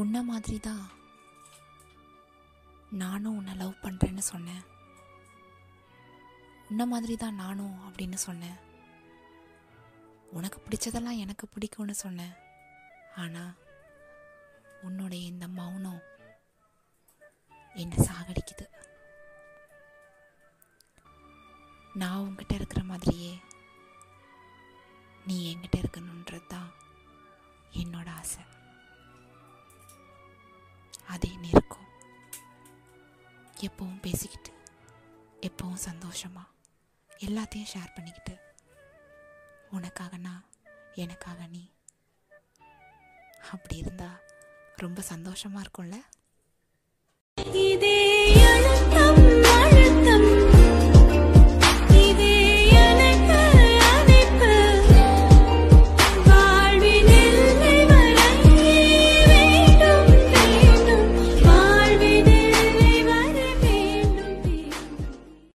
உன்ன மாதிரி தான் நானும் உன்னை லவ் பண்ணுறேன்னு சொன்னேன். உன்ன மாதிரி தான் நானும் அப்படின்னு சொன்னேன். உனக்கு பிடிச்சதெல்லாம் எனக்கு பிடிக்கும்னு சொன்னேன். ஆனால் உன்னுடைய இந்த மௌனம் என்னை சாகடிக்குது. நான் உங்ககிட்ட இருக்கிற மாதிரியே நீ என்கிட்ட இருக்கணுன்றது தான் என்னோட ஆசை. அதே நெருக்கம். எப்பவும் பேசிக்கிட்டு எப்பவும் சந்தோஷமா எல்லாத்தையும் ஷேர் பண்ணிக்கிட்டு உனக்காக நான் எனக்காக நீ. அப்படி இருந்தால் ரொம்ப சந்தோஷமாக இருக்கும்ல?